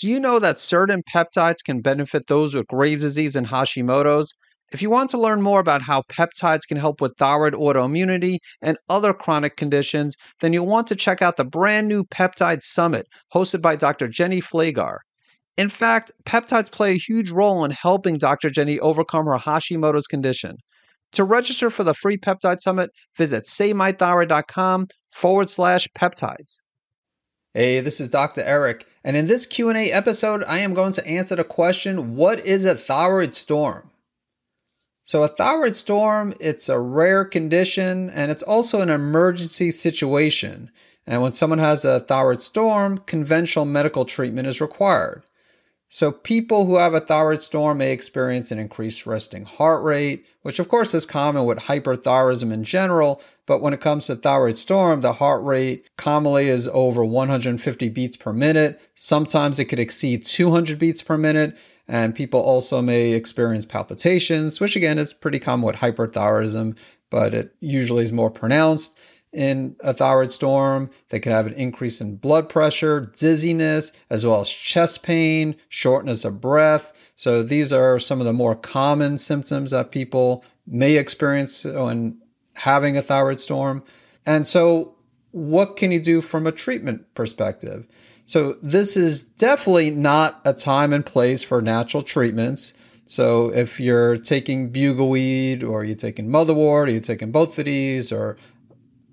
Do you know that certain peptides can benefit those with Graves' disease and Hashimoto's? If you want to learn more about how peptides can help with thyroid autoimmunity and other chronic conditions, then you'll want to check out the brand new Peptide Summit hosted by Dr. Jenny Flagar. In fact, peptides play a huge role in helping Dr. Jenny overcome her Hashimoto's condition. To register for the free peptide summit, visit savemythyroid.com forward slash peptides. Hey, this is Dr. Eric, and in this Q&A episode, I am going to answer the question, what is a thyroid storm? So a thyroid storm, it's a rare condition and it's also an emergency situation. And when someone has a thyroid storm, conventional medical treatment is required. So people who have a thyroid storm may experience an increased resting heart rate, which of course is common with hyperthyroidism in general, but when it comes to thyroid storm, the heart rate commonly is over 150 beats per minute. Sometimes it could exceed 200 beats per minute. And people also may experience palpitations, which again is pretty common with hyperthyroidism, but it usually is more pronounced in a thyroid storm. They can have an increase in blood pressure, dizziness, as well as chest pain, shortness of breath. So these are some of the more common symptoms that people may experience when having a thyroid storm. And so what can you do from a treatment perspective? So this is definitely not a time and place for natural treatments. So if you're taking bugleweed or you're taking motherwort or you're taking both of these or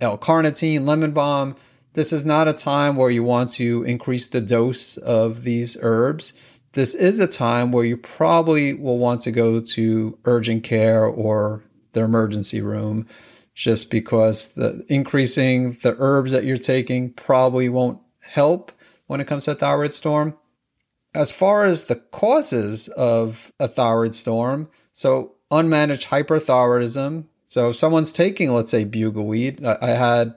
L-carnitine, lemon balm. This is not a time where you want to increase the dose of these herbs. This is a time where you probably will want to go to urgent care or the emergency room just because the increasing the herbs that you're taking probably won't help when it comes to a thyroid storm. As far as the causes of a thyroid storm, so unmanaged hyperthyroidism, so if someone's taking, let's say, bugleweed, I, had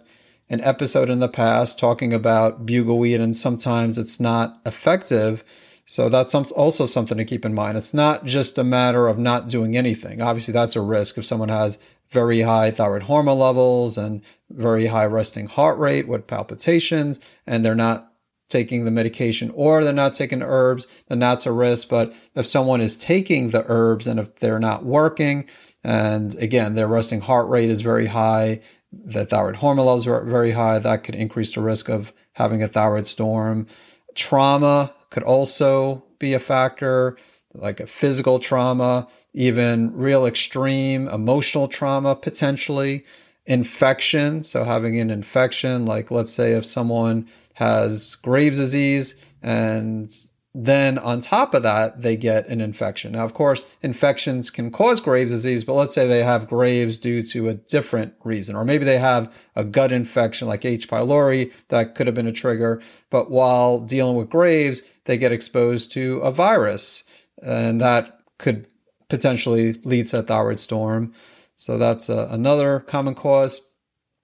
an episode in the past talking about bugleweed, and sometimes it's not effective. So that's also something to keep in mind. It's not just a matter of not doing anything. Obviously, that's a risk if someone has very high thyroid hormone levels and very high resting heart rate with palpitations, and they're not taking the medication or they're not taking herbs, then that's a risk. But if someone is taking the herbs and if they're not working, and again, their resting heart rate is very high. The thyroid hormone levels are very high. That could increase the risk of having a thyroid storm. Trauma could also be a factor, like a physical trauma, even real extreme emotional trauma potentially. Infection, so having an infection, like let's say if someone has Graves' disease and then on top of that, they get an infection. Now, of course, infections can cause Graves' disease, but let's say they have Graves due to a different reason, or maybe they have a gut infection like H. pylori that could have been a trigger. But while dealing with Graves, they get exposed to a virus, and that could potentially lead to a thyroid storm. So that's uh, another common cause.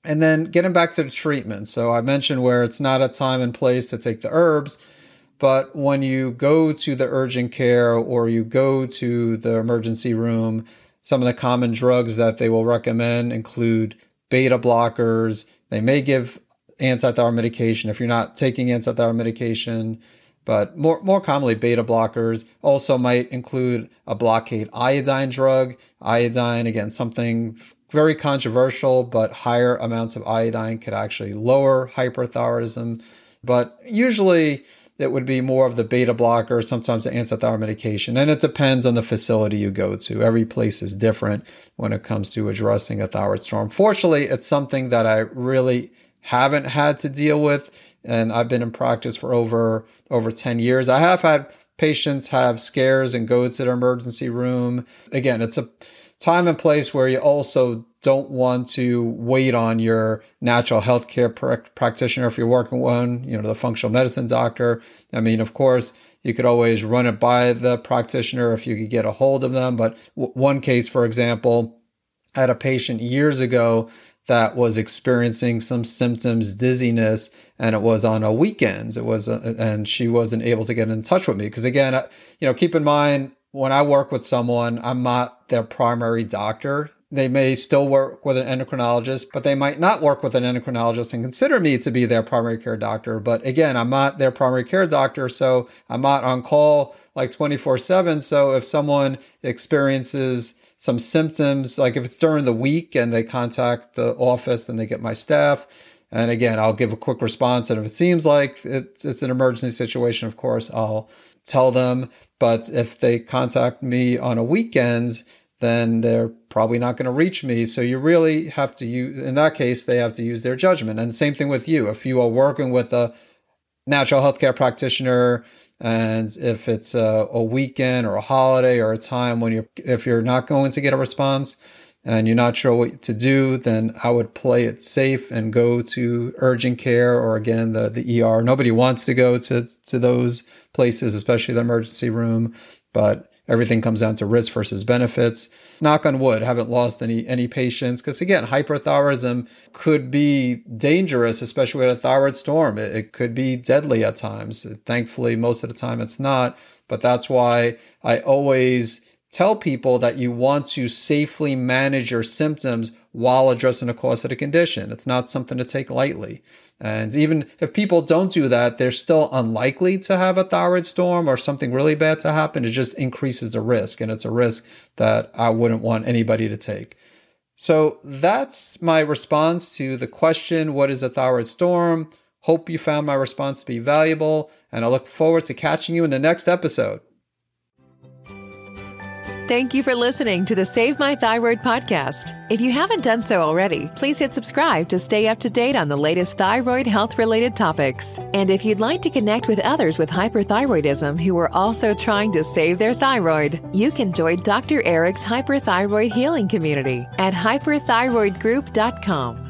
And then getting back to the treatment. So I mentioned where it's not a time and place to take the herbs but when you go to the urgent care or you go to the emergency room, some of the common drugs that they will recommend include beta blockers. They may give antithyroid medication if you're not taking antithyroid medication, but more, more commonly, beta blockers also might include a blockade iodine drug. Iodine, again, something very controversial, but higher amounts of iodine could actually lower hyperthyroidism. But usually, it would be more of the beta blocker, sometimes the antithyroid medication. And it depends on the facility you go to. Every place is different when it comes to addressing a thyroid storm. Fortunately, it's something that I really haven't had to deal with. And I've been in practice for over over 10 years. I have had patients have scares and go to the emergency room. Again, it's a time and place where you also don't want to wait on your natural healthcare pr- practitioner if you're working one, you know, the functional medicine doctor. I mean, of course, you could always run it by the practitioner if you could get a hold of them. But w- one case, for example, I had a patient years ago that was experiencing some symptoms, dizziness, and it was on a weekends. It was, a, and she wasn't able to get in touch with me because again, you know, keep in mind when I work with someone, I'm not their primary doctor they may still work with an endocrinologist, but they might not work with an endocrinologist and consider me to be their primary care doctor. But again, I'm not their primary care doctor, so I'm not on call like 24 7. So if someone experiences some symptoms, like if it's during the week and they contact the office and they get my staff, and again, I'll give a quick response. And if it seems like it's, it's an emergency situation, of course, I'll tell them. But if they contact me on a weekend, then they're probably not going to reach me. So you really have to use, in that case, they have to use their judgment. And same thing with you. If you are working with a natural healthcare practitioner, and if it's a, a weekend or a holiday or a time when you're, if you're not going to get a response and you're not sure what to do, then I would play it safe and go to urgent care or again the the ER. Nobody wants to go to to those places, especially the emergency room, but everything comes down to risk versus benefits. Knock on wood, haven't lost any any patients because again, hyperthyroidism could be dangerous, especially with a thyroid storm. It, it could be deadly at times. Thankfully, most of the time it's not. But that's why I always tell people that you want to safely manage your symptoms while addressing the cause of the condition. It's not something to take lightly. And even if people don't do that, they're still unlikely to have a thyroid storm or something really bad to happen. It just increases the risk. And it's a risk that I wouldn't want anybody to take. So that's my response to the question What is a thyroid storm? Hope you found my response to be valuable. And I look forward to catching you in the next episode. Thank you for listening to the Save My Thyroid podcast. If you haven't done so already, please hit subscribe to stay up to date on the latest thyroid health related topics. And if you'd like to connect with others with hyperthyroidism who are also trying to save their thyroid, you can join Dr. Eric's hyperthyroid healing community at hyperthyroidgroup.com.